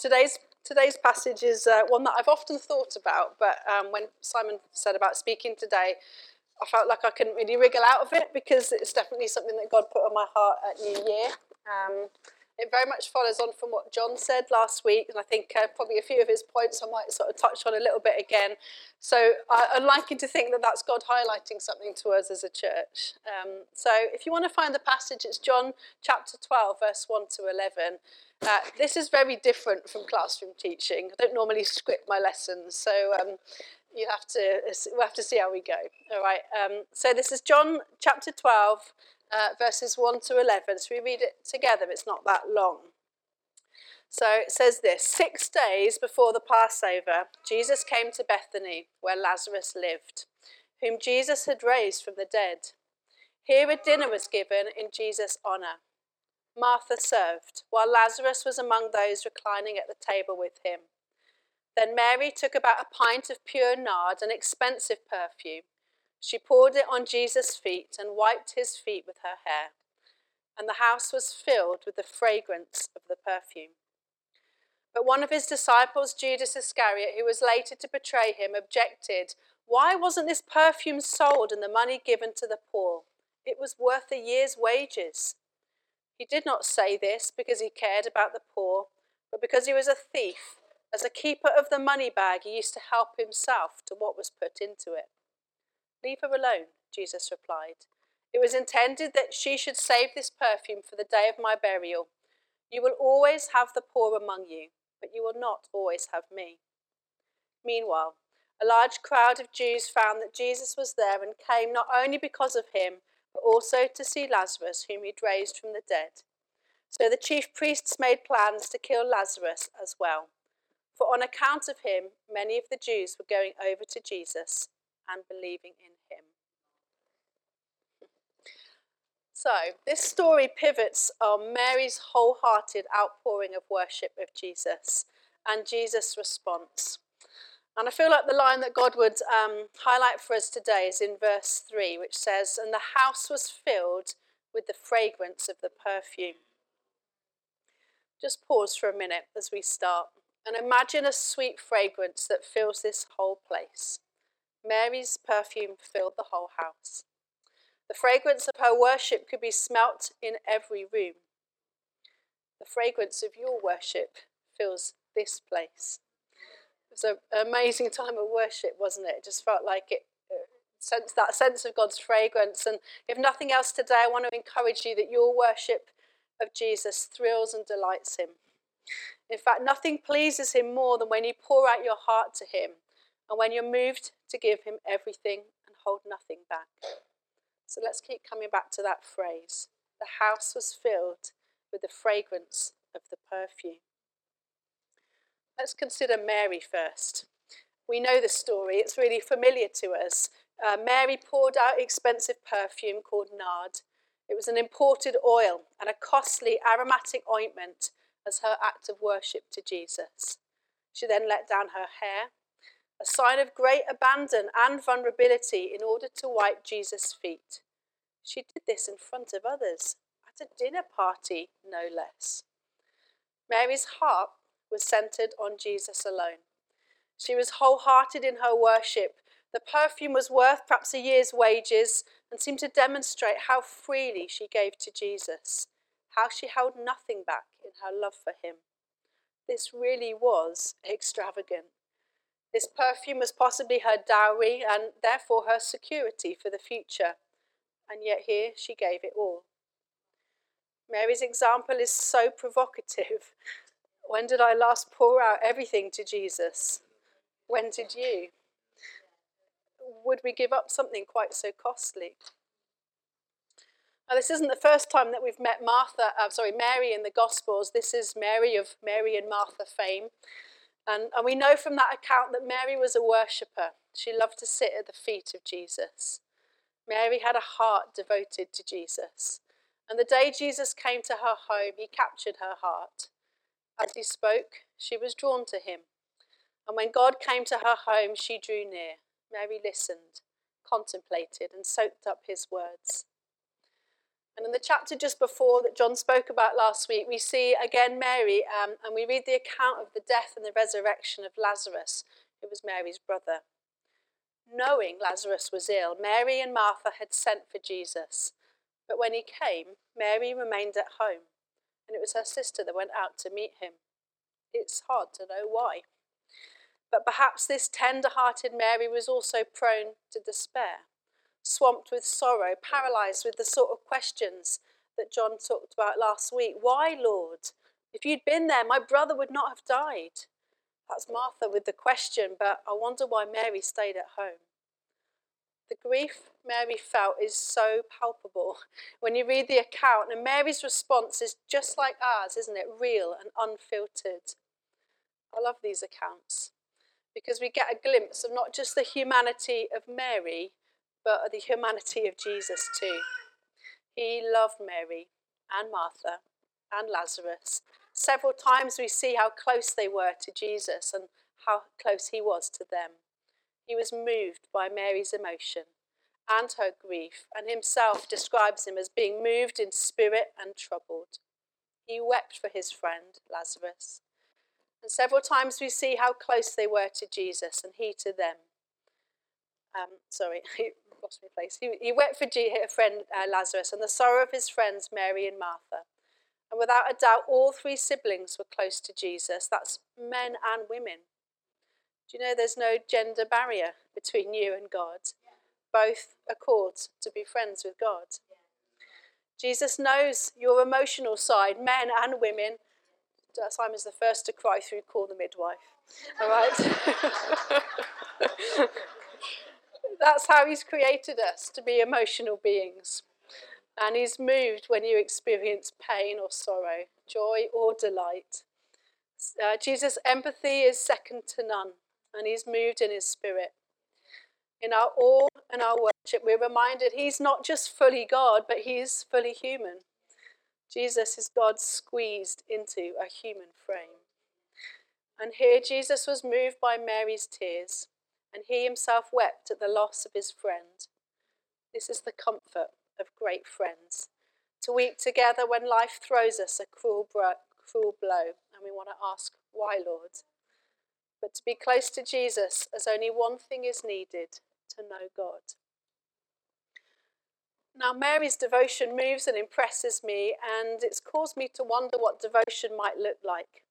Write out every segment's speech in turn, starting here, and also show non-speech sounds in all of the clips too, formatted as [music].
Today's today's passage is uh, one that I've often thought about, but um, when Simon said about speaking today, I felt like I couldn't really wriggle out of it because it's definitely something that God put on my heart at New Year. Um, it very much follows on from what John said last week, and I think uh, probably a few of his points I might sort of touch on a little bit again. So I, am liking to think that that's God highlighting something to us as a church. Um, so if you want to find the passage, it's John chapter 12, verse 1 to 11. Uh, this is very different from classroom teaching. I don't normally script my lessons, so um, you have to we'll have to see how we go. All right. Um, so this is John chapter 12, uh, verses 1 to 11. So we read it together. It's not that long. So it says this Six days before the Passover, Jesus came to Bethany, where Lazarus lived, whom Jesus had raised from the dead. Here a dinner was given in Jesus' honour. Martha served, while Lazarus was among those reclining at the table with him. Then Mary took about a pint of pure nard, an expensive perfume. She poured it on Jesus' feet and wiped his feet with her hair. And the house was filled with the fragrance of the perfume. But one of his disciples, Judas Iscariot, who was later to betray him, objected, Why wasn't this perfume sold and the money given to the poor? It was worth a year's wages. He did not say this because he cared about the poor, but because he was a thief. As a keeper of the money bag, he used to help himself to what was put into it. Leave her alone, Jesus replied. It was intended that she should save this perfume for the day of my burial. You will always have the poor among you, but you will not always have me. Meanwhile, a large crowd of Jews found that Jesus was there and came not only because of him, but also to see Lazarus, whom he'd raised from the dead. So the chief priests made plans to kill Lazarus as well. For on account of him, many of the Jews were going over to Jesus and believing in him. So, this story pivots on Mary's wholehearted outpouring of worship of Jesus and Jesus' response. And I feel like the line that God would um, highlight for us today is in verse 3, which says, And the house was filled with the fragrance of the perfume. Just pause for a minute as we start and imagine a sweet fragrance that fills this whole place. Mary's perfume filled the whole house. The fragrance of her worship could be smelt in every room. The fragrance of your worship fills this place. It was an amazing time of worship, wasn't it? It just felt like it, uh, sense that sense of God's fragrance. And if nothing else today, I want to encourage you that your worship of Jesus thrills and delights him. In fact, nothing pleases him more than when you pour out your heart to him and when you're moved to give him everything and hold nothing back. So let's keep coming back to that phrase. The house was filled with the fragrance of the perfume. Let's consider Mary first. We know the story, it's really familiar to us. Uh, Mary poured out expensive perfume called nard. It was an imported oil and a costly aromatic ointment as her act of worship to Jesus. She then let down her hair, a sign of great abandon and vulnerability in order to wipe Jesus' feet. She did this in front of others, at a dinner party, no less. Mary's heart was centered on Jesus alone. She was wholehearted in her worship. The perfume was worth perhaps a year's wages and seemed to demonstrate how freely she gave to Jesus, how she held nothing back in her love for him. This really was extravagant. This perfume was possibly her dowry and therefore her security for the future, and yet here she gave it all. Mary's example is so provocative. When did I last pour out everything to Jesus? When did you? Would we give up something quite so costly? Now, this isn't the first time that we've met Martha, uh, sorry, Mary in the Gospels. This is Mary of Mary and Martha fame. And, and we know from that account that Mary was a worshipper. She loved to sit at the feet of Jesus. Mary had a heart devoted to Jesus. And the day Jesus came to her home, he captured her heart. As he spoke, she was drawn to him. And when God came to her home, she drew near. Mary listened, contemplated, and soaked up his words. And in the chapter just before that John spoke about last week, we see again Mary, um, and we read the account of the death and the resurrection of Lazarus, who was Mary's brother. Knowing Lazarus was ill, Mary and Martha had sent for Jesus. But when he came, Mary remained at home, and it was her sister that went out to meet him. It's hard to know why. But perhaps this tender hearted Mary was also prone to despair swamped with sorrow, paralyzed with the sort of questions that John talked about last week. Why, Lord? If you'd been there, my brother would not have died. That's Martha with the question, but I wonder why Mary stayed at home. The grief Mary felt is so palpable when you read the account, and Mary's response is just like ours, isn't it? Real and unfiltered. I love these accounts because we get a glimpse of not just the humanity of Mary, but the humanity of Jesus too. He loved Mary and Martha and Lazarus. Several times we see how close they were to Jesus and how close he was to them. He was moved by Mary's emotion and her grief, and himself describes him as being moved in spirit and troubled. He wept for his friend, Lazarus. And several times we see how close they were to Jesus and he to them. Um, sorry, [laughs] he lost my place. He, he wept for a friend uh, Lazarus and the sorrow of his friends Mary and Martha. And without a doubt, all three siblings were close to Jesus. That's men and women. Do you know there's no gender barrier between you and God? Both are called to be friends with God. Jesus knows your emotional side, men and women. Simon's the first to cry through Call the Midwife. All right? [laughs] That's how He's created us to be emotional beings. And He's moved when you experience pain or sorrow, joy or delight. Uh, Jesus' empathy is second to none, and He's moved in His spirit. In our awe and our worship, we're reminded He's not just fully God, but He's fully human. Jesus is God squeezed into a human frame. And here Jesus was moved by Mary's tears and he himself wept at the loss of his friend. This is the comfort of great friends. To weep together when life throws us a cruel, bro- cruel blow, and we want to ask, Why, Lord? But to be close to Jesus as only one thing is needed to know God. Now, Mary's devotion moves and impresses me, and it's caused me to wonder what devotion might look like.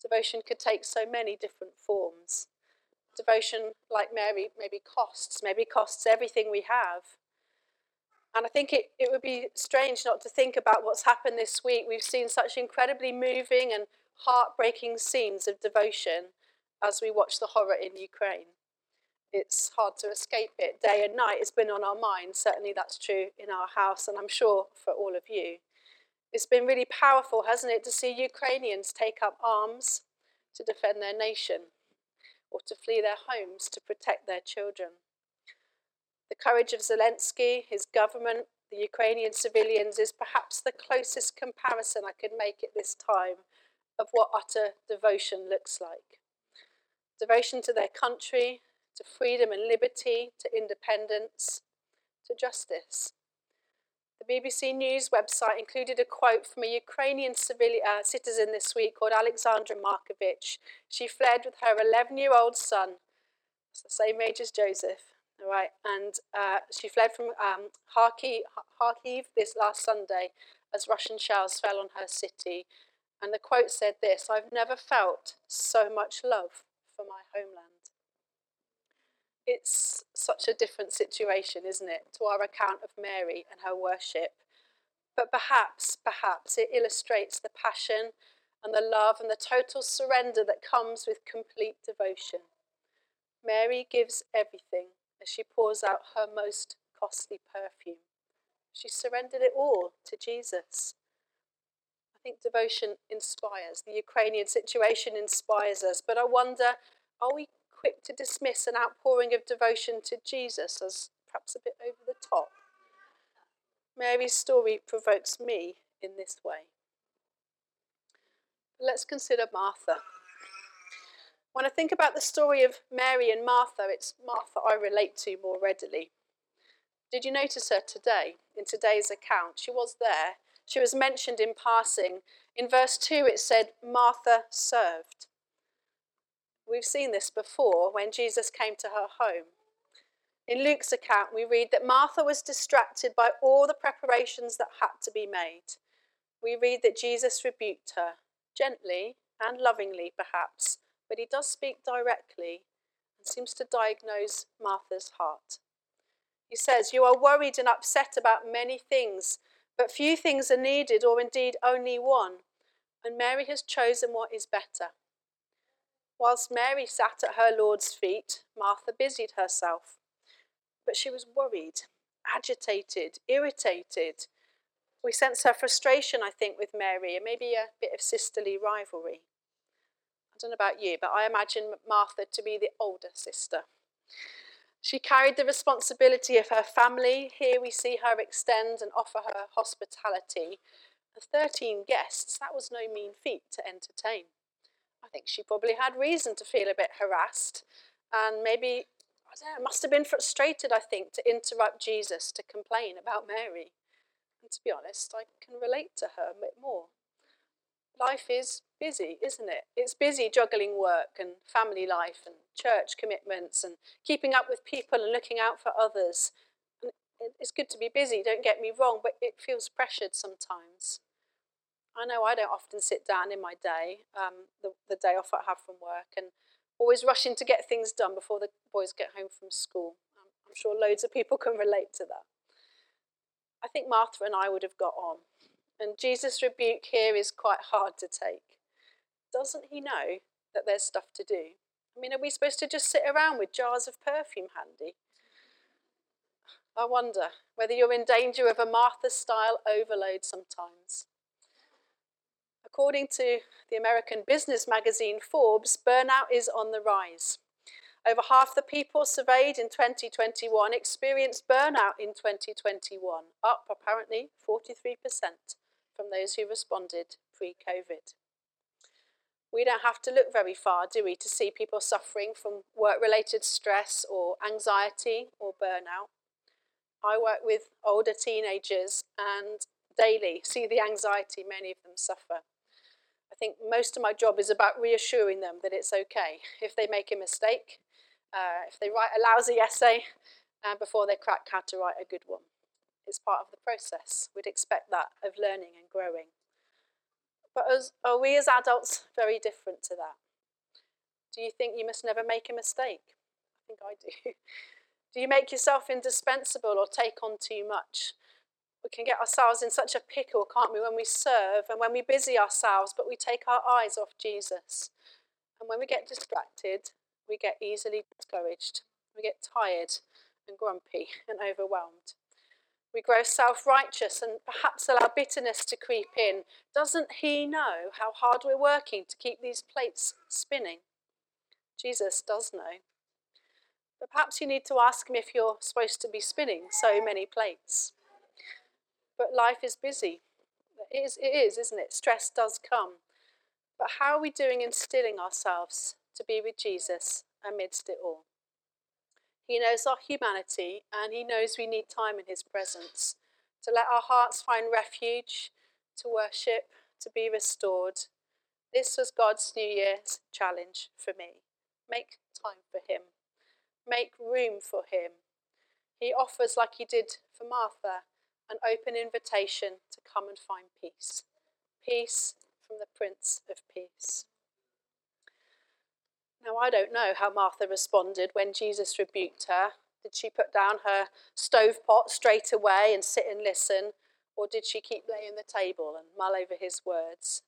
Devotion could take so many different forms devotion, like Mary, maybe costs, maybe costs everything we have. And I think it, it would be strange not to think about what's happened this week. We've seen such incredibly moving and heartbreaking scenes of devotion as we watch the horror in Ukraine. It's hard to escape it day and night. It's been on our minds. Certainly, that's true in our house, and I'm sure for all of you. It's been really powerful, hasn't it, to see Ukrainians take up arms to defend their nation or to flee their homes to protect their children. The courage of Zelensky, his government, the Ukrainian civilians is perhaps the closest comparison I could make at this time of what utter devotion looks like. Devotion to their country, to freedom and liberty, to independence, to justice. The BBC News website included a quote from a Ukrainian civilian, uh, citizen this week called Alexandra Markovich. She fled with her 11 year old son, it's the same age as Joseph, all right, and uh, she fled from um, Kharkiv, Kharkiv this last Sunday as Russian shells fell on her city. And the quote said this I've never felt so much love for my homeland it's such a different situation, isn't it, to our account of Mary and her worship. But perhaps, perhaps it illustrates the passion and the love and the total surrender that comes with complete devotion. Mary gives everything as she pours out her most costly perfume. She surrendered it all to Jesus. I think devotion inspires. The Ukrainian situation inspires us. But I wonder are we quick to dismiss an outpouring of devotion to Jesus as perhaps a bit over the top. Mary's story provokes me in this way. Let's consider Martha. When I think about the story of Mary and Martha, it's Martha I relate to more readily. Did you notice her today, in today's account? She was there. She was mentioned in passing. In verse 2, it said, Martha served. We've seen this before when Jesus came to her home. In Luke's account, we read that Martha was distracted by all the preparations that had to be made. We read that Jesus rebuked her, gently and lovingly perhaps, but he does speak directly and seems to diagnose Martha's heart. He says, You are worried and upset about many things, but few things are needed, or indeed only one, and Mary has chosen what is better. Whilst Mary sat at her Lord's feet, Martha busied herself. But she was worried, agitated, irritated. We sense her frustration, I think, with Mary, and maybe a bit of sisterly rivalry. I don't know about you, but I imagine Martha to be the older sister. She carried the responsibility of her family. Here we see her extend and offer her hospitality. And 13 guests, that was no mean feat to entertain. I think she probably had reason to feel a bit harassed and maybe, I don't know, must have been frustrated, I think, to interrupt Jesus to complain about Mary. And to be honest, I can relate to her a bit more. Life is busy, isn't it? It's busy juggling work and family life and church commitments and keeping up with people and looking out for others. And it's good to be busy, don't get me wrong, but it feels pressured sometimes. I know I don't often sit down in my day, um, the, the day off I have from work, and always rushing to get things done before the boys get home from school. Um, I'm sure loads of people [laughs] can relate to that. I think Martha and I would have got on. And Jesus' rebuke here is quite hard to take. Doesn't he know that there's stuff to do? I mean, are we supposed to just sit around with jars of perfume handy? I wonder whether you're in danger of a Martha style overload sometimes. According to the American business magazine Forbes, burnout is on the rise. Over half the people surveyed in 2021 experienced burnout in 2021, up apparently 43% from those who responded pre COVID. We don't have to look very far, do we, to see people suffering from work related stress or anxiety or burnout. I work with older teenagers and daily see the anxiety many of them suffer. I think most of my job is about reassuring them that it's okay if they make a mistake, uh, if they write a lousy essay, uh, before they crack how to write a good one. It's part of the process. We'd expect that of learning and growing. But as, are we as adults very different to that? Do you think you must never make a mistake? I think I do. [laughs] Do you make yourself indispensable or take on too much? We can get ourselves in such a pickle, can't we, when we serve and when we busy ourselves, but we take our eyes off Jesus. And when we get distracted, we get easily discouraged. We get tired and grumpy [laughs] and overwhelmed. We grow self righteous and perhaps allow bitterness to creep in. Doesn't He know how hard we're working to keep these plates spinning? Jesus does know. But perhaps you need to ask Him if you're supposed to be spinning so many plates. But life is busy. It is, it is, isn't it? Stress does come. But how are we doing in stilling ourselves to be with Jesus amidst it all? He knows our humanity and He knows we need time in His presence to let our hearts find refuge, to worship, to be restored. This was God's New Year's challenge for me. Make time for Him, make room for Him. He offers, like He did for Martha, an open invitation to come and find peace. Peace from the Prince of Peace. Now, I don't know how Martha responded when Jesus rebuked her. Did she put down her stove pot straight away and sit and listen? Or did she keep laying the table and mull over his words?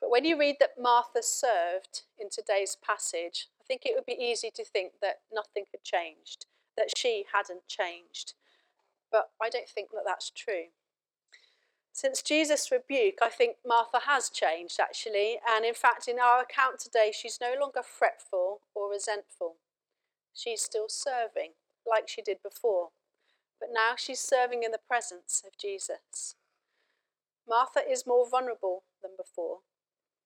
But when you read that Martha served in today's passage, I think it would be easy to think that nothing had changed, that she hadn't changed. But I don't think that that's true. Since Jesus' rebuke, I think Martha has changed actually, and in fact, in our account today, she's no longer fretful or resentful. She's still serving, like she did before, but now she's serving in the presence of Jesus. Martha is more vulnerable than before.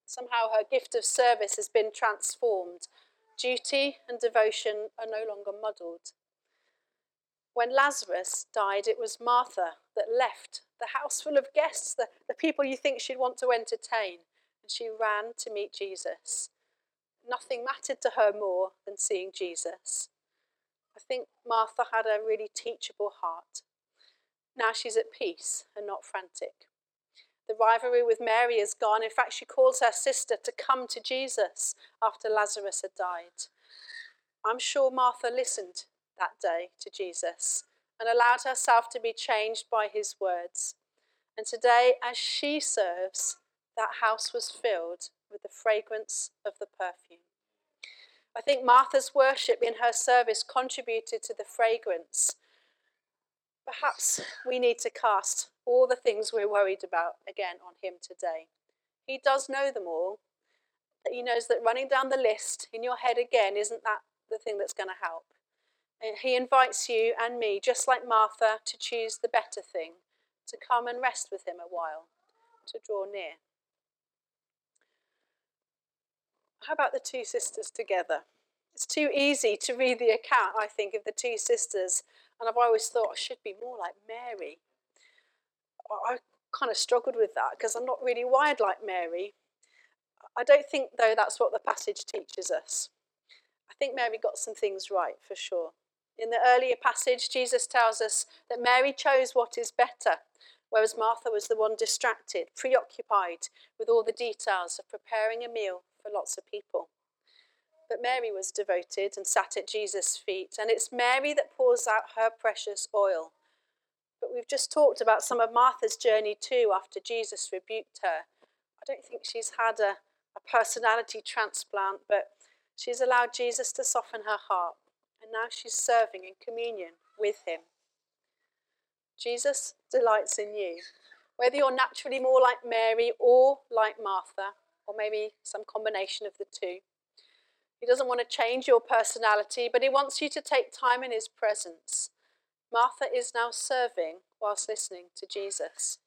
Somehow her gift of service has been transformed. Duty and devotion are no longer muddled. When Lazarus died, it was Martha that left the house full of guests, the, the people you think she'd want to entertain, and she ran to meet Jesus. Nothing mattered to her more than seeing Jesus. I think Martha had a really teachable heart. Now she's at peace and not frantic. The rivalry with Mary is gone. In fact, she calls her sister to come to Jesus after Lazarus had died. I'm sure Martha listened that day to Jesus and allowed herself to be changed by his words. And today, as she serves, that house was filled with the fragrance of the perfume. I think Martha's worship in her service contributed to the fragrance. Perhaps we need to cast all the things we're worried about again on Him today. He does know them all. He knows that running down the list in your head again isn't that the thing that's going to help. And he invites you and me, just like Martha, to choose the better thing, to come and rest with Him a while, to draw near. How about the two sisters together? It's too easy to read the account, I think, of the two sisters, and I've always thought I should be more like Mary. I kind of struggled with that because I'm not really wired like Mary. I don't think, though, that's what the passage teaches us. I think Mary got some things right for sure. In the earlier passage, Jesus tells us that Mary chose what is better, whereas Martha was the one distracted, preoccupied with all the details of preparing a meal for lots of people. But Mary was devoted and sat at Jesus' feet, and it's Mary that pours out her precious oil. But we've just talked about some of Martha's journey too after Jesus rebuked her. I don't think she's had a, a personality transplant, but she's allowed Jesus to soften her heart and now she's serving in communion with him. Jesus delights in you. Whether you're naturally more like Mary or like Martha, or maybe some combination of the two. He doesn't want to change your personality, but he wants you to take time in his presence. Martha is now serving whilst listening to Jesus.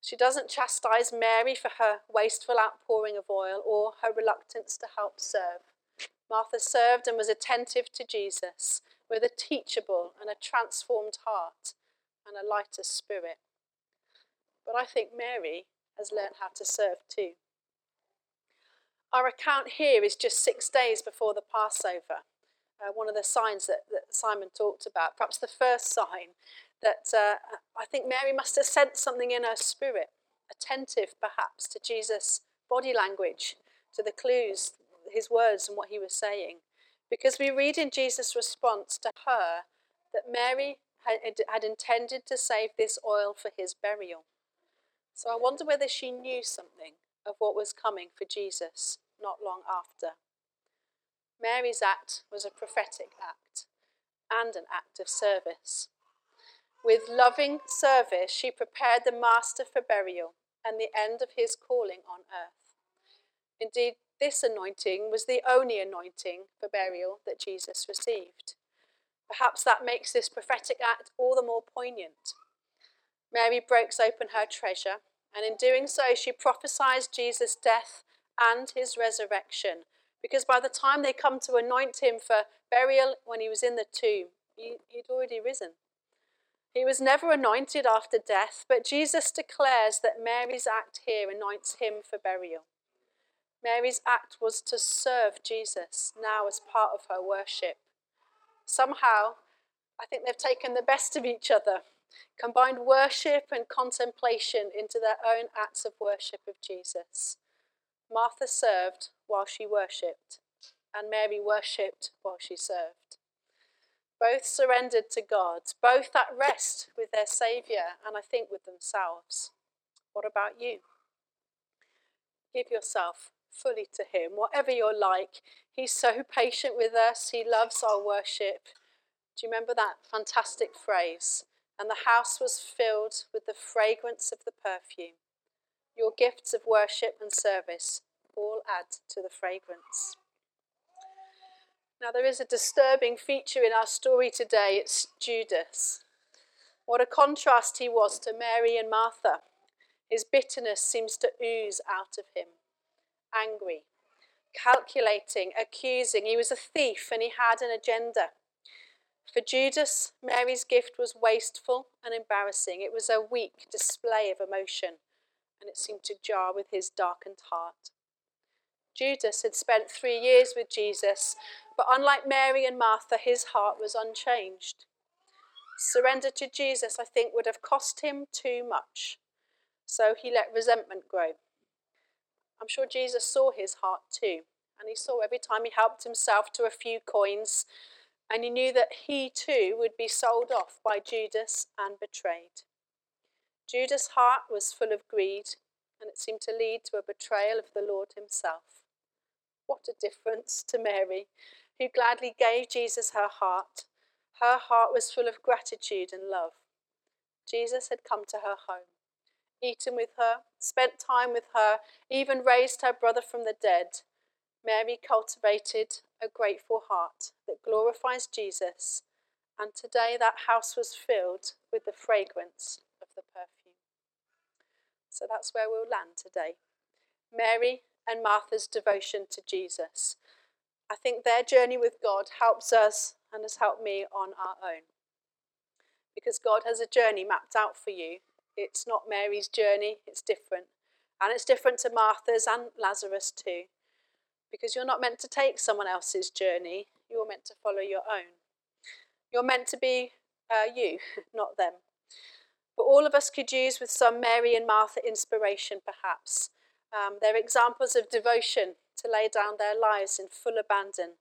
She doesn't chastise Mary for her wasteful outpouring of oil or her reluctance to help serve. Martha served and was attentive to Jesus with a teachable and a transformed heart and a lighter spirit. But I think Mary has learnt how to serve too. Our account here is just six days before the Passover, uh, one of the signs that, that, Simon talked about, perhaps the first sign that uh, I think Mary must have sensed something in her spirit, attentive perhaps to Jesus' body language, to the clues his words and what he was saying. Because we read in Jesus' response to her that Mary had, had intended to save this oil for his burial. So I wonder whether she knew something of what was coming for Jesus not long after. Mary's act was a prophetic act and an act of service. With loving service, she prepared the Master for burial and the end of his calling on earth. Indeed, this anointing was the only anointing for burial that Jesus received. Perhaps that makes this prophetic act all the more poignant. Mary breaks open her treasure, and in doing so, she prophesies Jesus' death and his resurrection. Because by the time they come to anoint him for burial when he was in the tomb, he, he'd already risen. He was never anointed after death, but Jesus declares that Mary's act here anoints him for burial. Mary's act was to serve Jesus now as part of her worship. Somehow, I think they've taken the best of each other, combined worship and contemplation into their own acts of worship of Jesus. Martha served while she worshipped, and Mary worshipped while she served. Both surrendered to God, both at rest with their Saviour and I think with themselves. What about you? Give yourself fully to Him, whatever you're like. He's so patient with us, He loves our worship. Do you remember that fantastic phrase? And the house was filled with the fragrance of the perfume. Your gifts of worship and service all add to the fragrance. Now, there is a disturbing feature in our story today it's Judas. What a contrast he was to Mary and Martha. His bitterness seems to ooze out of him angry, calculating, accusing. He was a thief and he had an agenda. For Judas, Mary's gift was wasteful and embarrassing. It was a weak display of emotion, and it seemed to jar with his darkened heart. Judas had spent three years with Jesus, but unlike Mary and Martha, his heart was unchanged. Surrender to Jesus, I think, would have cost him too much. So he let resentment grow. I'm sure Jesus saw his heart too, and he saw every time he helped himself to a few coins, and he knew that he too would be sold off by Judas and betrayed. Judas' heart was full of greed, and it seemed to lead to a betrayal of the Lord himself. What a difference to Mary, who gladly gave Jesus her heart her heart was full of gratitude and love. Jesus had come to her home, eaten with her, spent time with her, even raised her brother from the dead. Mary cultivated a grateful heart that glorifies Jesus, and today that house was filled with the fragrance of the perfume. So that's where we'll land today. Mary and Martha's devotion to Jesus. I think their journey with God helps us and has helped me on our own. Because God has a journey mapped out for you. It's not Mary's journey, it's different. And it's different to Martha's and Lazarus too. Because you're not meant to take someone else's journey, you're meant to follow your own. You're meant to be uh, you, [laughs] not them. But all of us could use with some Mary and Martha inspiration, perhaps. Um, they're examples of devotion to lay down their lives in full abandon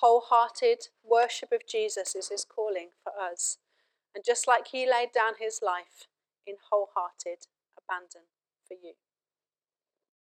Wholehearted worship of Jesus is his calling for us. And just like he laid down his life in wholehearted abandon for you.